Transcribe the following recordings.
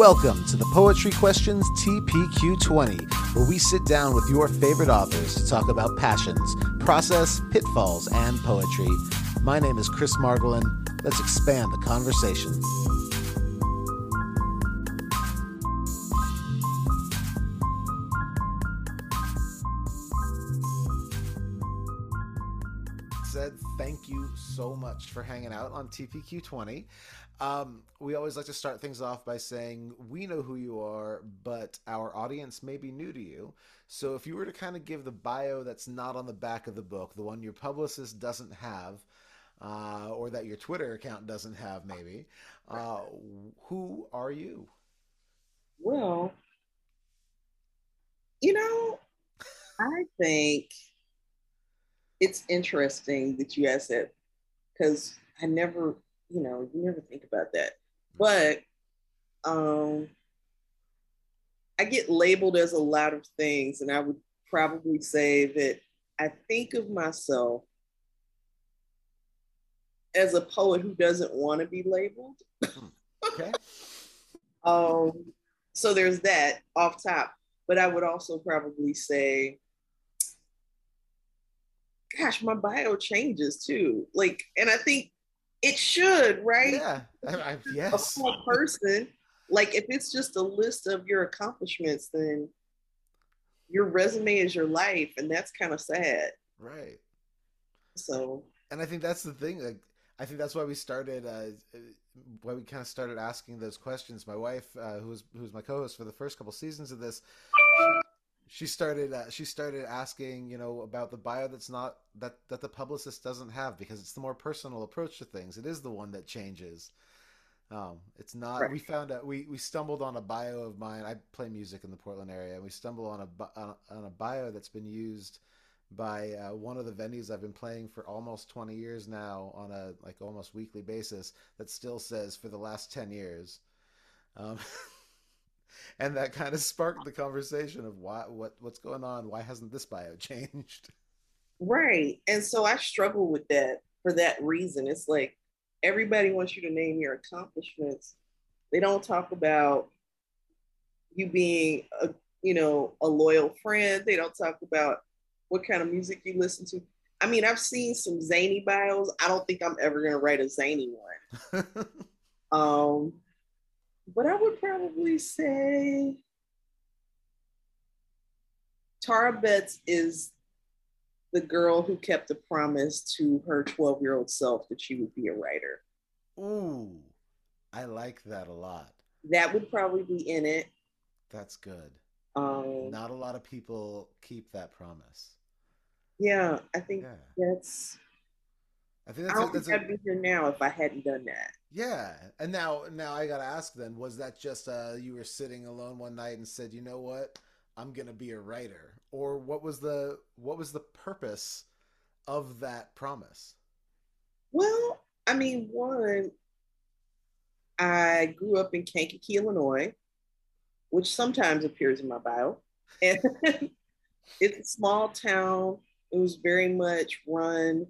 Welcome to the Poetry Questions TPQ20, where we sit down with your favorite authors to talk about passions, process, pitfalls, and poetry. My name is Chris Margolin. Let's expand the conversation. Much for hanging out on TPQ20. Um, we always like to start things off by saying we know who you are, but our audience may be new to you. So if you were to kind of give the bio that's not on the back of the book, the one your publicist doesn't have, uh, or that your Twitter account doesn't have, maybe, uh, who are you? Well, you know, I think it's interesting that you asked that because I never you know, you never think about that. But um, I get labeled as a lot of things, and I would probably say that I think of myself as a poet who doesn't want to be labeled. okay. um, so there's that off top. But I would also probably say, gosh, my bio changes too. Like, and I think it should, right? Yeah. I, I, yes. A person, like if it's just a list of your accomplishments, then your resume is your life, and that's kind of sad. Right. So. And I think that's the thing. Like, I think that's why we started. Uh, why we kind of started asking those questions. My wife, uh, who was who was my co-host for the first couple seasons of this, she started uh, she started asking you know about the bio that's not that that the publicist doesn't have because it's the more personal approach to things. It is the one that changes. Um, it's not right. we found out we we stumbled on a bio of mine. I play music in the portland area and we stumbled on a on a bio that's been used by uh, one of the venues i've been playing for almost 20 years now on a like almost weekly basis that still says for the last 10 years. Um, and that kind of sparked the conversation of why what what's going on? Why hasn't this bio changed? Right. And so i struggle with that for that reason. It's like everybody wants you to name your accomplishments. They don't talk about you being a you know a loyal friend. They don't talk about what kind of music you listen to. I mean i've seen some zany bios. I don't think i'm ever going to write a zany one. Um but I would probably say Tara Betts is the girl who kept a promise to her 12 year old self that she would be a writer. Ooh, I like that a lot. That would probably be in it. That's good. Um, Not a lot of people keep that promise. Yeah, I think yeah. that's. I think that's I don't a, that's think a, I'd be here now if I hadn't done that. Yeah, and now now I gotta ask then, was that just uh, you were sitting alone one night and said, you know what, I'm gonna be a writer, or what was the what was the purpose of that promise? Well, I mean, one, I grew up in Kankakee, Illinois, which sometimes appears in my bio, and it's a small town. It was very much run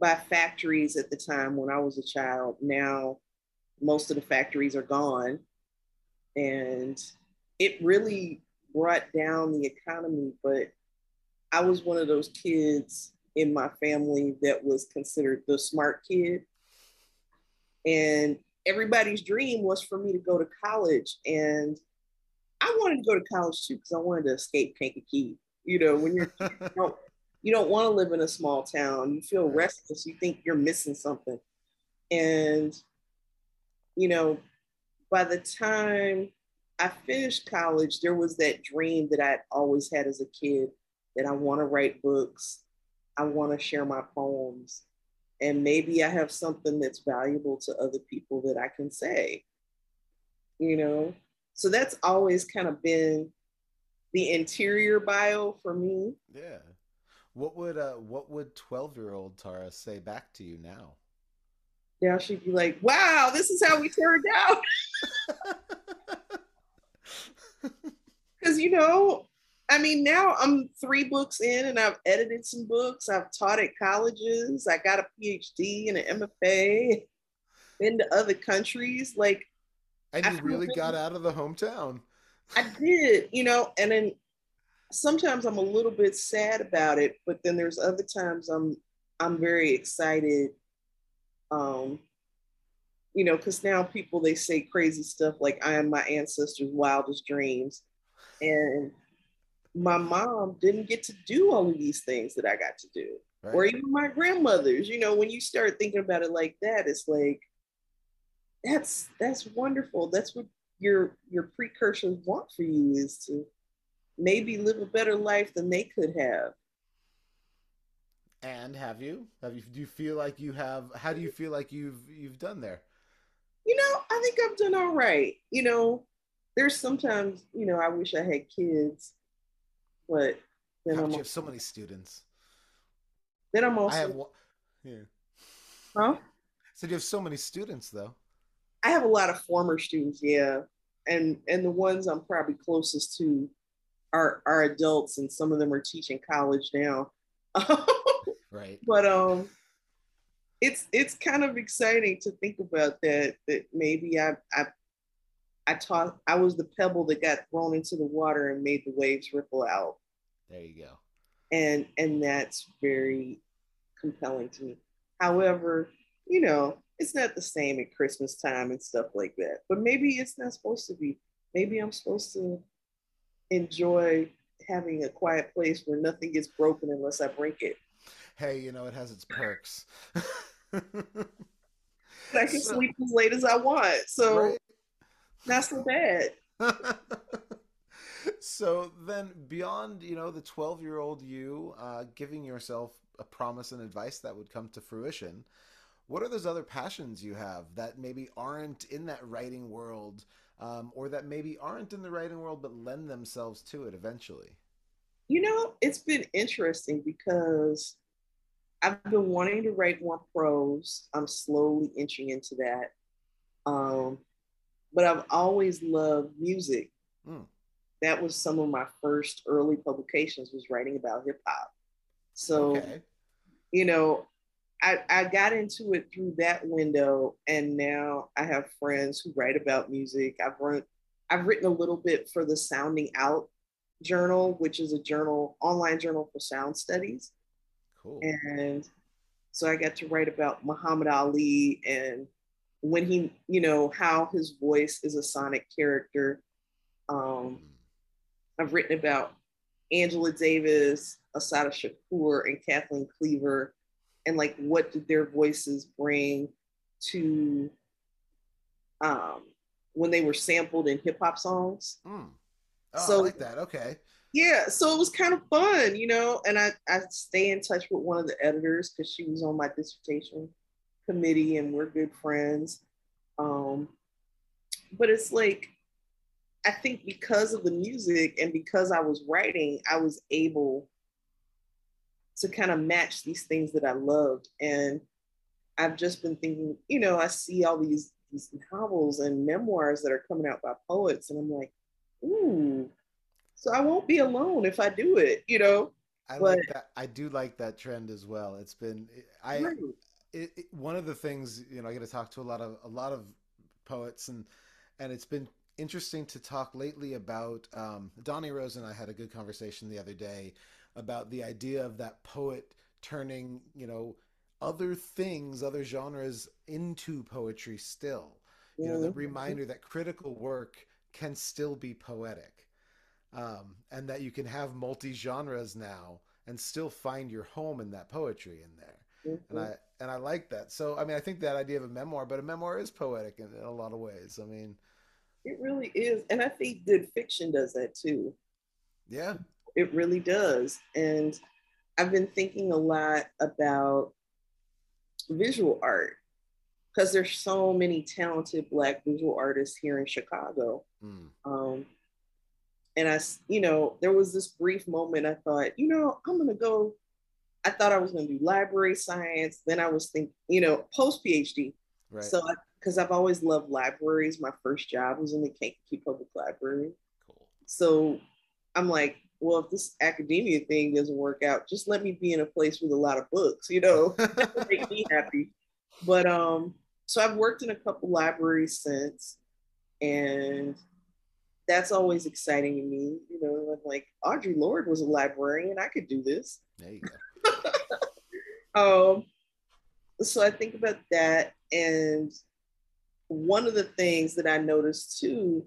by factories at the time when I was a child. Now, most of the factories are gone. And it really brought down the economy. But I was one of those kids in my family that was considered the smart kid. And everybody's dream was for me to go to college. And I wanted to go to college too because I wanted to escape Kankakee. You know, when you're you know, you don't want to live in a small town. You feel restless. You think you're missing something. And, you know, by the time I finished college, there was that dream that I'd always had as a kid that I want to write books. I want to share my poems. And maybe I have something that's valuable to other people that I can say, you know? So that's always kind of been the interior bio for me. Yeah. What would uh what would 12-year-old Tara say back to you now? Yeah, she'd be like, "Wow, this is how we turned out." Cuz you know, I mean, now I'm 3 books in and I've edited some books. I've taught at colleges. I got a PhD and an MFA. Been to other countries like And you really got out of the hometown. I did, you know, and then sometimes I'm a little bit sad about it, but then there's other times I'm I'm very excited. Um, you know, because now people they say crazy stuff like I am my ancestors' wildest dreams. And my mom didn't get to do all of these things that I got to do. Right. Or even my grandmothers. You know, when you start thinking about it like that, it's like that's that's wonderful. That's what your your precursors want for you is to maybe live a better life than they could have. And have you? Have you? Do you feel like you have? How do you feel like you've you've done there? You know, I think I've done all right. You know, there's sometimes you know I wish I had kids, but then How I'm you have so many students. Then I'm also. I have. Yeah. Huh? So you have so many students though. I have a lot of former students, yeah, and and the ones I'm probably closest to are are adults, and some of them are teaching college now. right. But um, it's it's kind of exciting to think about that. That maybe I I I taught I was the pebble that got thrown into the water and made the waves ripple out. There you go. And and that's very compelling to me. However, you know, it's not the same at Christmas time and stuff like that. But maybe it's not supposed to be. Maybe I'm supposed to enjoy having a quiet place where nothing gets broken unless I break it. Hey, you know, it has its perks. I can so, sleep as late as I want. So right? not so bad. so then beyond, you know, the 12 year old you uh, giving yourself a promise and advice that would come to fruition, what are those other passions you have that maybe aren't in that writing world um, or that maybe aren't in the writing world but lend themselves to it eventually? You know, it's been interesting because I've been wanting to write more prose. I'm slowly inching into that. Um, but I've always loved music. Mm. That was some of my first early publications was writing about hip hop. So, okay. you know, I, I got into it through that window, and now I have friends who write about music. I've run, I've written a little bit for the Sounding Out Journal, which is a journal, online journal for sound studies. Cool. And so I got to write about Muhammad Ali and when he, you know, how his voice is a sonic character. Um, mm. I've written about Angela Davis, Assata Shakur, and Kathleen Cleaver and like what did their voices bring to um, when they were sampled in hip hop songs. Mm. Oh, so, I like that. Okay. Yeah, so it was kind of fun, you know. And I I stay in touch with one of the editors because she was on my dissertation committee, and we're good friends. Um, but it's like I think because of the music and because I was writing, I was able to kind of match these things that I loved. And I've just been thinking, you know, I see all these these novels and memoirs that are coming out by poets, and I'm like, ooh, so I won't be alone if I do it, you know. I but, like that. I do like that trend as well. It's been I right. it, it, one of the things you know I get to talk to a lot of a lot of poets and and it's been interesting to talk lately about um, Donnie Rose and I had a good conversation the other day about the idea of that poet turning, you know, other things, other genres into poetry still. You know, the mm-hmm. reminder that critical work can still be poetic. Um, and that you can have multi genres now and still find your home in that poetry in there. Mm-hmm. And I and I like that. So I mean I think that idea of a memoir, but a memoir is poetic in, in a lot of ways. I mean it really is. And I think good fiction does that too. Yeah. It really does. And I've been thinking a lot about visual art because there's so many talented Black visual artists here in Chicago. Mm. Um, and I, you know, there was this brief moment I thought, you know, I'm gonna go. I thought I was gonna do library science. Then I was thinking, you know, post PhD. Right. So, because I've always loved libraries. My first job was in the Kankakee Public Library. Cool. So I'm like, well, if this academia thing doesn't work out, just let me be in a place with a lot of books, you know, make me happy. But um, so I've worked in a couple libraries since, And that's always exciting to me. You know, like Audre Lorde was a librarian. I could do this. There you go. um, so I think about that. And one of the things that I noticed too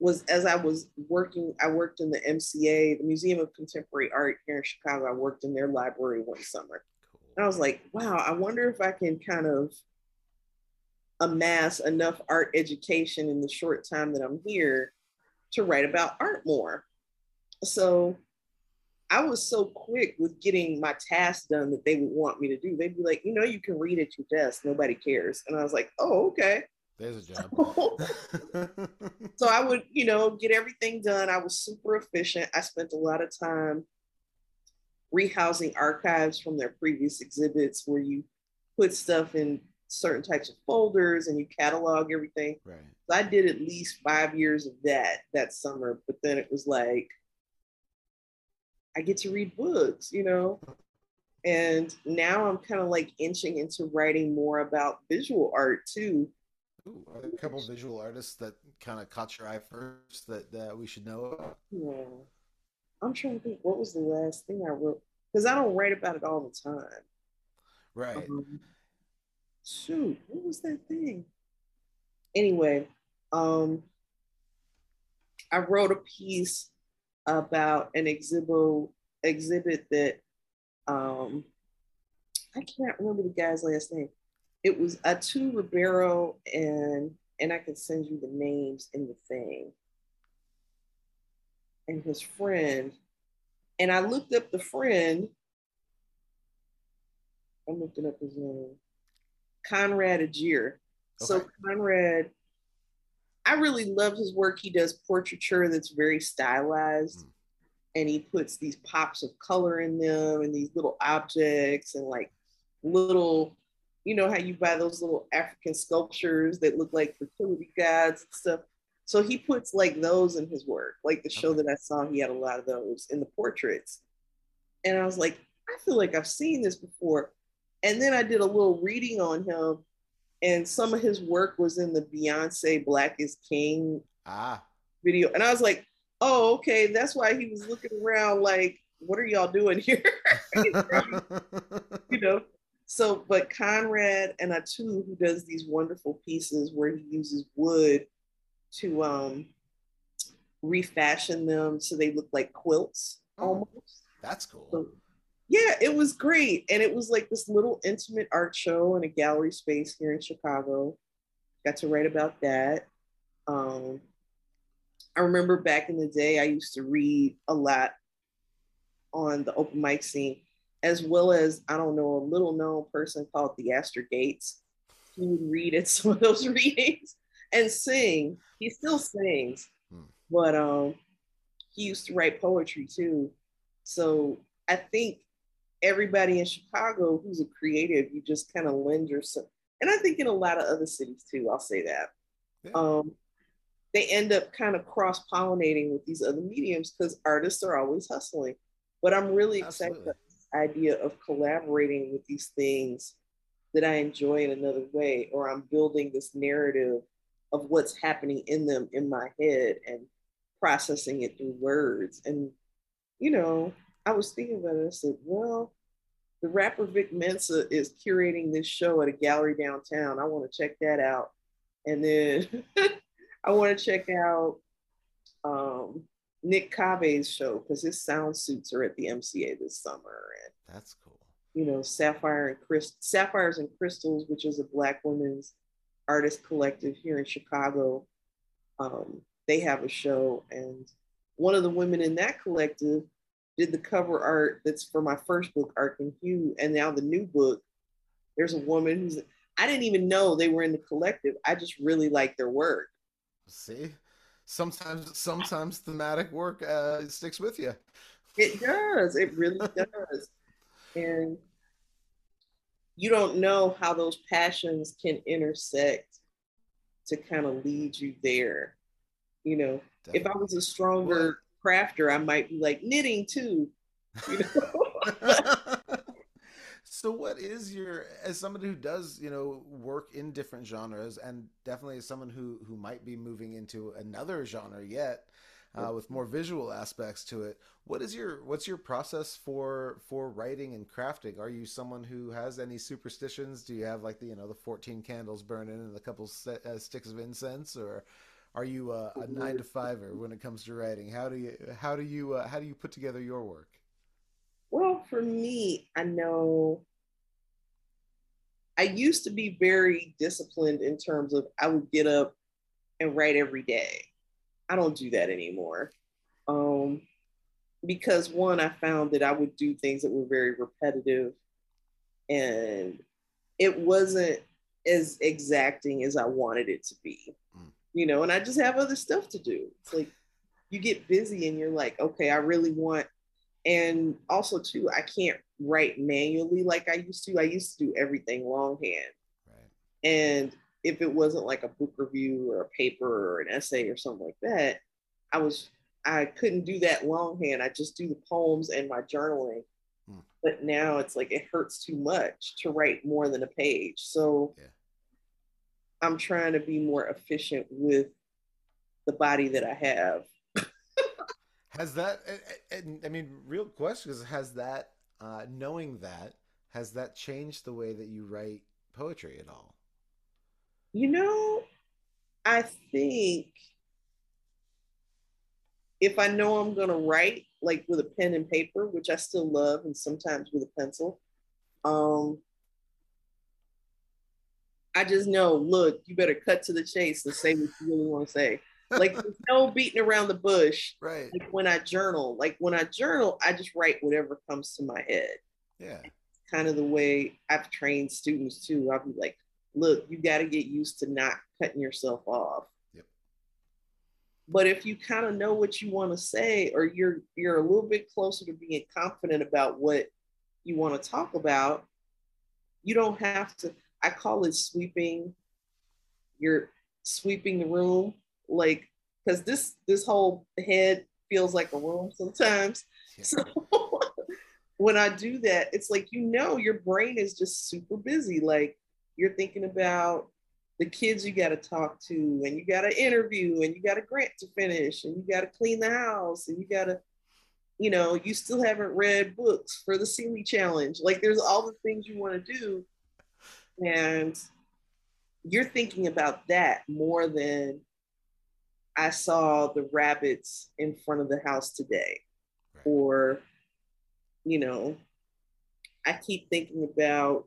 was as I was working, I worked in the MCA, the Museum of Contemporary Art here in Chicago. I worked in their library one summer. And I was like, wow, I wonder if I can kind of amass enough art education in the short time that I'm here to write about art more. So I was so quick with getting my tasks done that they would want me to do. They'd be like, you know, you can read at your desk, nobody cares. And I was like, oh, okay. There's a job. so I would, you know, get everything done. I was super efficient. I spent a lot of time rehousing archives from their previous exhibits where you put stuff in certain types of folders and you catalog everything. Right. So I did at least five years of that that summer, but then it was like I get to read books, you know. And now I'm kind of like inching into writing more about visual art too. A couple visual artists that kind of caught your eye first that, that we should know about? Yeah. I'm trying to think what was the last thing I wrote because I don't write about it all the time. Right. Um, shoot, what was that thing? Anyway, um, I wrote a piece about an exhibit exhibit that um, I can't remember the guy's last name. It was Ato Ribeiro and and I can send you the names in the thing. And his friend. And I looked up the friend. I'm looking up his name. Conrad Egyir. Okay. So Conrad, I really love his work. He does portraiture that's very stylized. Mm. And he puts these pops of color in them and these little objects and like little, you know, how you buy those little African sculptures that look like fertility gods and stuff. So he puts like those in his work. Like the show that I saw, he had a lot of those in the portraits. And I was like, I feel like I've seen this before. And then I did a little reading on him, and some of his work was in the Beyonce Black is King ah. video. And I was like, oh, okay, that's why he was looking around like, what are y'all doing here? you know. So, but Conrad and Ato, who does these wonderful pieces where he uses wood to um, refashion them so they look like quilts oh, almost. That's cool. So, yeah, it was great. And it was like this little intimate art show in a gallery space here in Chicago. Got to write about that. Um, I remember back in the day, I used to read a lot on the open mic scene, as well as, I don't know, a little known person called Theaster Gates. who would read at some of those readings and sing. He still sings, hmm. but um, he used to write poetry too. So I think everybody in Chicago who's a creative, you just kind of lend yourself. And I think in a lot of other cities too, I'll say that. Yeah. Um, they end up kind of cross pollinating with these other mediums because artists are always hustling. But I'm really excited about this idea of collaborating with these things that I enjoy in another way, or I'm building this narrative of what's happening in them in my head and processing it through words. And, you know, I was thinking about it. I said, well, the rapper Vic Mensa is curating this show at a gallery downtown. I want to check that out. And then I want to check out um, Nick Cave's show because his sound suits are at the MCA this summer. And that's cool. You know, Sapphire and Chris Sapphires and Crystals, which is a Black women's artist collective here in Chicago. Um, they have a show, and one of the women in that collective did the cover art that's for my first book, Arc and Hue, and now the new book. There's a woman who's I didn't even know they were in the collective. I just really like their work. See, sometimes sometimes thematic work uh, sticks with you. It does. It really does. And you don't know how those passions can intersect to kind of lead you there. You know, Definitely. if I was a stronger crafter, I might be like knitting too. You know? So, what is your, as somebody who does, you know, work in different genres, and definitely as someone who who might be moving into another genre yet, uh, with more visual aspects to it, what is your what's your process for for writing and crafting? Are you someone who has any superstitions? Do you have like the you know the fourteen candles burning and a couple set, uh, sticks of incense, or are you uh, a nine to fiver when it comes to writing? How do you how do you uh, how do you put together your work? Well, for me, I know I used to be very disciplined in terms of I would get up and write every day. I don't do that anymore. Um, because one, I found that I would do things that were very repetitive and it wasn't as exacting as I wanted it to be. Mm. You know, and I just have other stuff to do. It's like you get busy and you're like, okay, I really want and also too i can't write manually like i used to i used to do everything longhand right. and if it wasn't like a book review or a paper or an essay or something like that i was i couldn't do that longhand i just do the poems and my journaling hmm. but now it's like it hurts too much to write more than a page so yeah. i'm trying to be more efficient with the body that i have has that? I mean, real question is: Has that uh, knowing that has that changed the way that you write poetry at all? You know, I think if I know I'm going to write, like with a pen and paper, which I still love, and sometimes with a pencil, um, I just know, look, you better cut to the chase and say what you really want to say like there's no beating around the bush. Right. Like when I journal, like when I journal, I just write whatever comes to my head. Yeah. It's kind of the way I've trained students too. I'll be like, look, you got to get used to not cutting yourself off. Yep. But if you kind of know what you want to say, or you're you're a little bit closer to being confident about what you want to talk about, you don't have to. I call it sweeping. You're sweeping the room like because this this whole head feels like a room sometimes. Yeah. So when I do that, it's like you know your brain is just super busy. Like you're thinking about the kids you got to talk to, and you got to interview, and you got a grant to finish, and you got to clean the house, and you got to, you know, you still haven't read books for the Sealey Challenge. Like there's all the things you want to do, and you're thinking about that more than I saw the rabbits in front of the house today. Right. Or, you know, I keep thinking about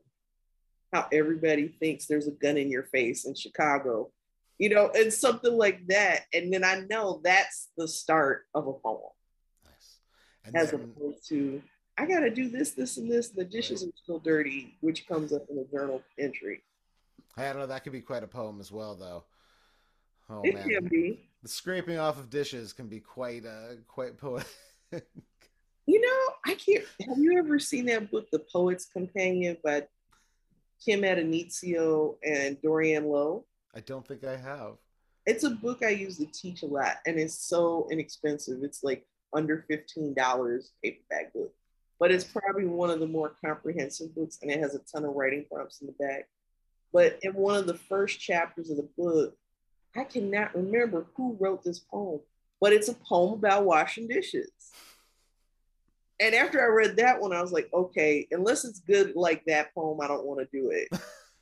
how everybody thinks there's a gun in your face in Chicago, you know, and something like that. And then I know that's the start of a poem. Nice. And As then, opposed to, I got to do this, this, and this. The dishes right. are still dirty, which comes up in a journal entry. I don't know. That could be quite a poem as well, though. Oh, it man. can be the scraping off of dishes can be quite uh quite poetic. you know, I can't. Have you ever seen that book, The Poet's Companion, by Kim Addonizio and Dorianne Laux? I don't think I have. It's a book I use to teach a lot, and it's so inexpensive. It's like under fifteen dollars paperback book, but it's probably one of the more comprehensive books, and it has a ton of writing prompts in the back. But in one of the first chapters of the book, I cannot remember who wrote this poem, but it's a poem about washing dishes. And after I read that one, I was like, okay, unless it's good like that poem, I don't want to do it.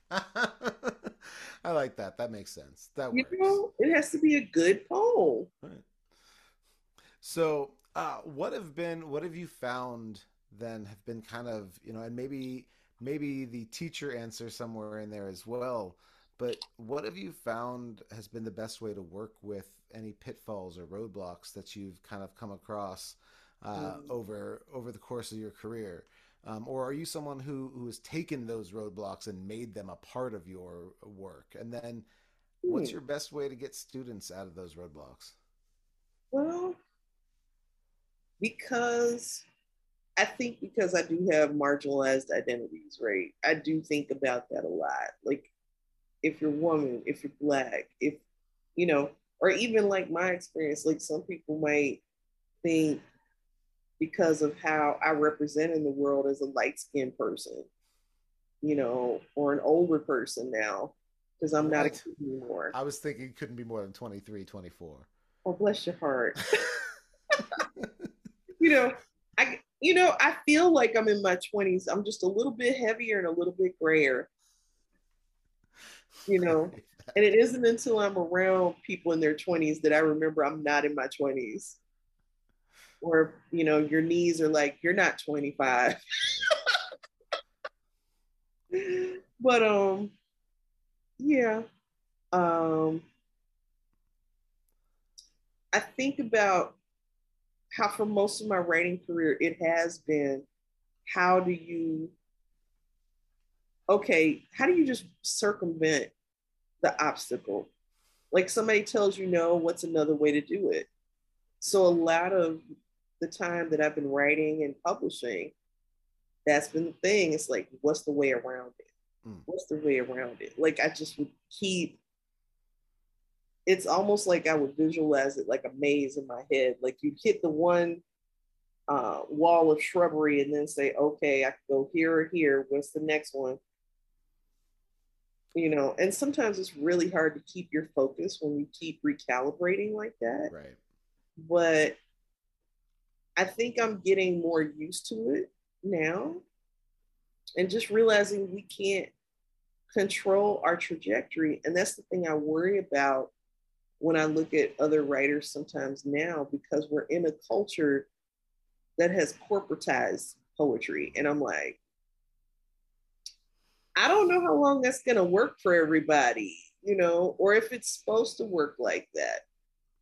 I like that. That makes sense. That you know, it has to be a good poem. Right. So, uh, what have been what have you found then have been kind of you know, and maybe maybe the teacher answer somewhere in there as well but what have you found has been the best way to work with any pitfalls or roadblocks that you've kind of come across uh, mm. over over the course of your career? Um, or are you someone who who has taken those roadblocks and made them a part of your work? And then, what's your best way to get students out of those roadblocks? Well, because I think because I do have marginalized identities, right? I do think about that a lot. Like if you're woman, if you're black, if you know, or even like my experience, like some people might think because of how I represent in the world as a light skinned person, you know, or an older person now because I'm not a kid anymore. I was thinking it couldn't be more than 23, 24. Oh, bless your heart. you know, I you know, I feel like I'm in my 20s. I'm just a little bit heavier and a little bit grayer. You know, and it isn't until I'm around people in their 20s that I remember I'm not in my 20s. Or, you know, your knees are like, you're not 25. but um yeah. Um I think about how for most of my writing career it has been how do you okay, how do you just circumvent the obstacle? Like somebody tells you no, what's another way to do it? So a lot of the time that I've been writing and publishing, that's been the thing. It's like, what's the way around it? Mm. What's the way around it? Like I just would keep it's almost like I would visualize it like a maze in my head. Like you'd hit the one uh, wall of shrubbery and then say, okay, I can go here or here. What's the next one? You know, and sometimes it's really hard to keep your focus when you keep recalibrating like that. Right. But I think I'm getting more used to it now and just realizing we can't control our trajectory. And that's the thing I worry about when I look at other writers sometimes now, because we're in a culture that has corporatized poetry. And I'm like, I don't know how long that's going to work for everybody, you know, or if it's supposed to work like that.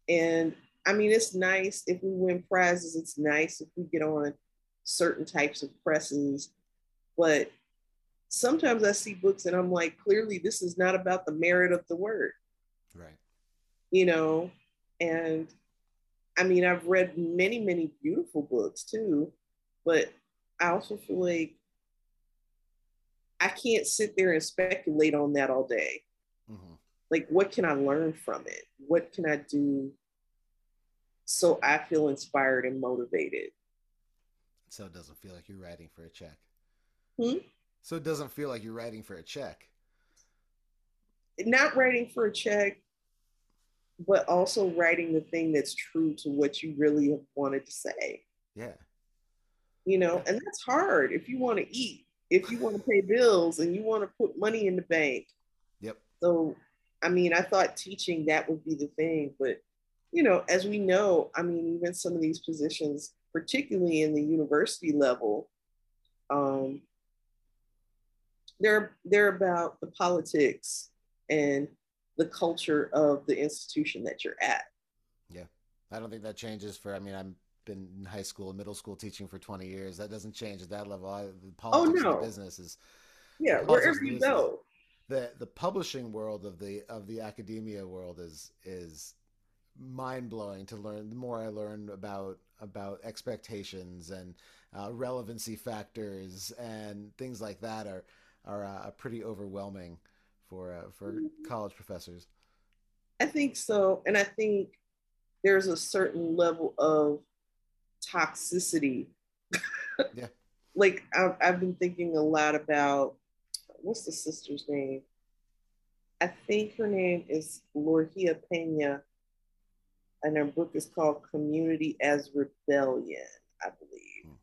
And I mean, it's nice if we win prizes, it's nice if we get on certain types of presses. But sometimes I see books and I'm like, clearly, this is not about the merit of the word Right. you know and i mean i've read many many beautiful books too but i also feel like i can't sit there and speculate on that all day hmm like what can i learn from it what can i do so i feel inspired and motivated So it doesn't feel like you're writing for a check. Hmm? So it doesn't feel like you're writing for a check. not writing for a check but also writing the thing that's true to what you really have wanted to say Yeah. you know, and that's hard if you want to eat, if you want to pay bills and you want to put money in the bank. Yep. So, I mean, I thought teaching that would be the thing, but you know, as we know, I mean, even some of these positions, particularly in the university level, um, they're they're about the politics and the culture of the institution that you're at. Yeah, I don't think that changes for, I mean, I've been in high school and middle school teaching for 20 years. That doesn't change at that level. I, the politics no. of the business is Yeah, wherever you go. the the publishing world of the of the academia world is is mind blowing to learn. The more I learn about about expectations and uh, relevancy factors and things like that are are uh, pretty overwhelming for uh, for college professors. I think so. And I think there's a certain level of toxicity. Yeah. Like I've, I've been thinking a lot about what's the sister's name? I think her name is Lorgia Pena, and her book is called Community as Rebellion, I believe. Hmm.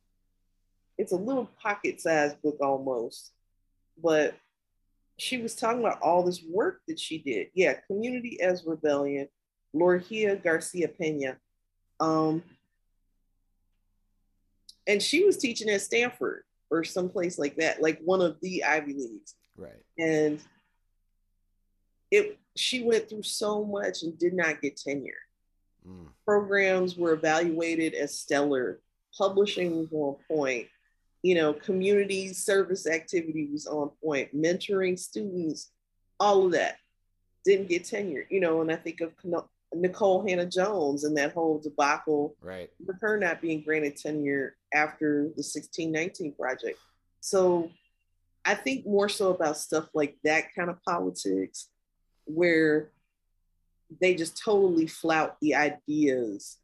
It's a little pocket sized book almost, but she was talking about all this work that she did. Yeah, Community as Rebellion, Lorgia Garcia Pena. Um, and she was teaching at Stanford or someplace like that, like one of the Ivy Leagues. Right. And it she went through so much and did not get tenure. Mm. Programs were evaluated as stellar, publishing was on point, you know, community service activity was on point, mentoring students, all of that didn't get tenure, you know, and I think of Nikole Hannah-Jones and that whole debacle Right. with her not being granted tenure after the 1619 project. So I think more so about stuff like that kind of politics where they just totally flout the ideas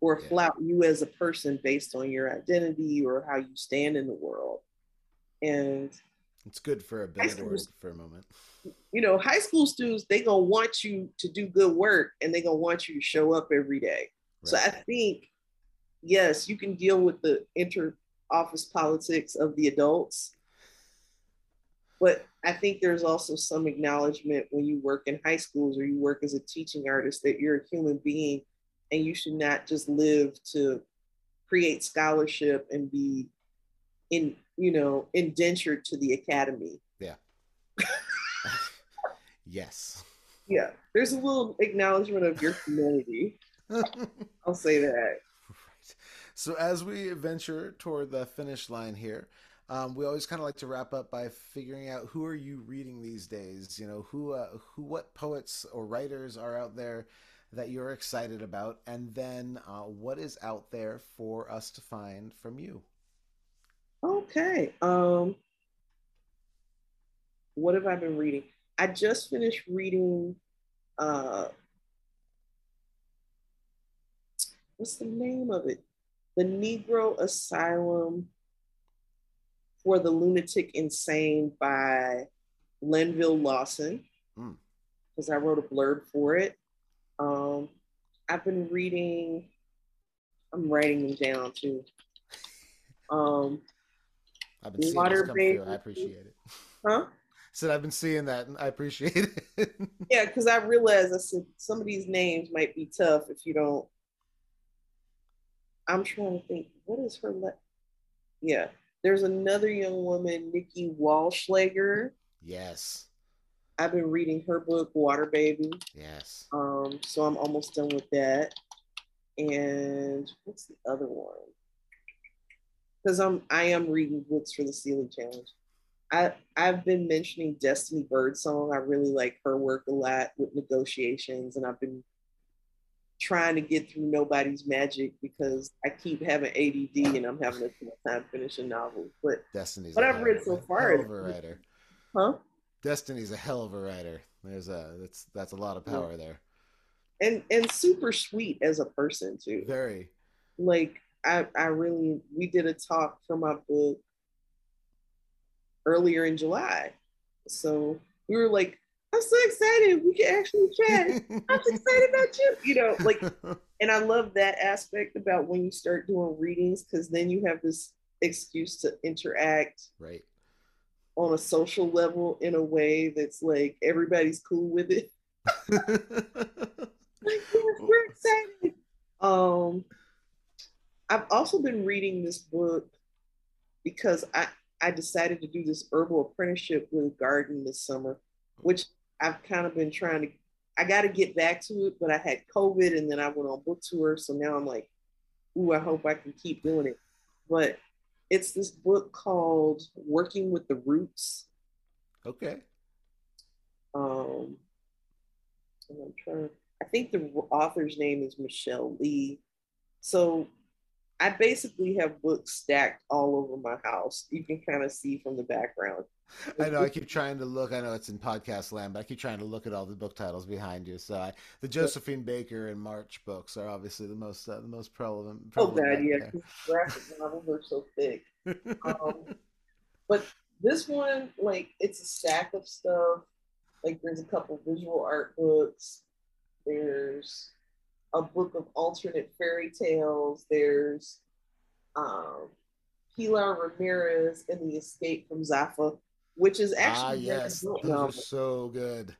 or Yeah. flout you as a person based on your identity or how you stand in the world. And It's good for a billboard for a moment. You know, high school students, they gonna want you to do good work and they gonna want you to show up every day. Right. So I think, yes, you can deal with the inter office politics of the adults. But I think there's also some acknowledgement when you work in high schools or you work as a teaching artist that you're a human being and you should not just live to create scholarship and be in you know indentured to the academy yeah yes yeah there's a little acknowledgement of your humanity i'll say that. So as we venture toward the finish line here um, we always kind of like to wrap up by figuring out who are you reading these days you know who uh, who what poets or writers are out there that you're excited about, and then uh, what is out there for us to find from you. Okay. Um, what have I been reading? I just finished reading. Uh, what's the name of it? The Negro Asylum for the Lunatic Insane by Linville Lawson. Because mm. I wrote a blurb for it. Um, I've been reading. I'm writing them down too. Um, I've been seeing Water come Baby. through. I appreciate it. Huh? Said I've been seeing that and I appreciate it. yeah, because I realized I said some of these names might be tough if you don't. I'm trying to think. What is her? Le- yeah, there's another young woman, Nikki Wallschlaeger. Yes. I've been reading her book, Water Baby. Yes. Um, so I'm almost done with that. And what's the other one? Because I'm I am reading books for the Sealey Challenge. I I've been mentioning Destiny Birdsong. I really like her work a lot with negotiations, and I've been trying to get through Nobody's Magic because I keep having ADD and I'm having a time finishing novels. But Destiny's what I've read so far, hell of a writer. huh? Destiny's a hell of a writer. There's a that's that's a lot of power yeah. there. And and super sweet as a person too. Very. Like I I really we did a talk for my book earlier in July. So we were like, I'm so excited. We can actually chat. I'm so excited about you. You know, like, and I love that aspect about when you start doing readings because then you have this excuse to interact. Right on a social level in a way that's like everybody's cool with it. like, yes, we're excited. Um, I've also been reading this book because I, I decided to do this herbal apprenticeship with a garden this summer, which I've kind of been trying to. I got to get back to it, but I had COVID and then I went on book tour, so now I'm like, ooh, I hope I can keep doing it. But it's this book called Working with the Roots. Okay. Um, I'm trying. I think the author's name is Michelle Lee. So I basically have books stacked all over my house. You can kind of see from the background. I know. I keep trying to look. I know it's in podcast land, but I keep trying to look at all the book titles behind you. So I, the Josephine Baker and March books are obviously the most uh, the most prevalent. prevalent oh God, yeah. Graphic novels are so thick. Um, but this one, like, it's a stack of stuff. Like, there's a couple visual art books. There's a book of alternate fairy tales. There's um, Pilar Ramirez and the Escape from Zafa which is actually ah, yes, those are so good.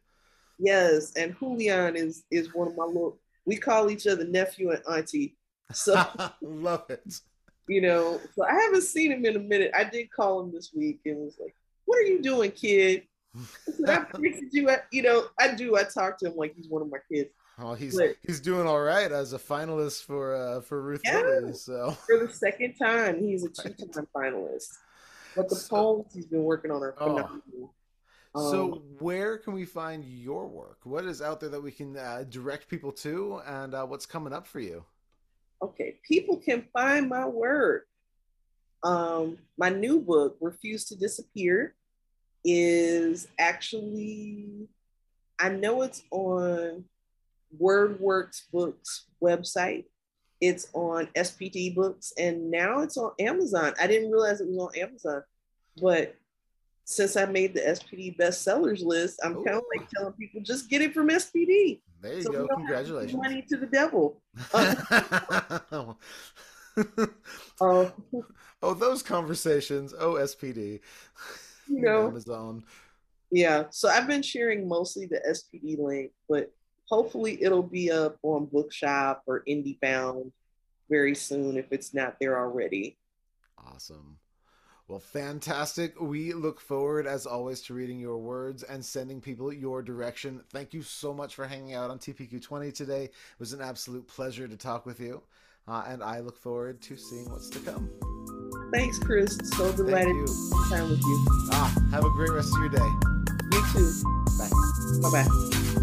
Yes, and Julian is is one of my little. We call each other nephew and auntie. So love it. You know, so I haven't seen him in a minute. I did call him this week and was like, "What are you doing, kid?" I you. You know, I do. I talk to him like he's one of my kids. Oh, he's but, he's doing all right as a finalist for uh, for Ruth yeah, Lilly, So for the second time, he's a two-time finalist. But the so, poems he's been working on are oh. phenomenal. Um, so, where can we find your work? What is out there that we can uh, direct people to, and uh, what's coming up for you? Okay, people can find my work. Um, my new book, Refuse to Disappear, is actually, I know it's on WordWorks Books website. It's on SPD Books and now it's on Amazon. I didn't realize it was on Amazon, but since I made the SPD bestsellers list, I'm kind of like telling people just get it from SPD. There you So go. don't have to Congratulations. Money to the devil. Uh, uh, oh, those conversations. Oh, SPD. you know, Amazon. yeah. So I've been sharing mostly the SPD link, but hopefully it'll be up on Bookshop or IndieBound very soon if it's not there already. Awesome. Well, fantastic. We look forward, as always, to reading your words and sending people your direction. Thank you so much for hanging out on TPQ20 today. It was an absolute pleasure to talk with you. Uh, and I look forward to seeing what's to come. Thanks, Chris. So delighted to time with you. Ah, have a great rest of your day. You too. Bye. Bye bye.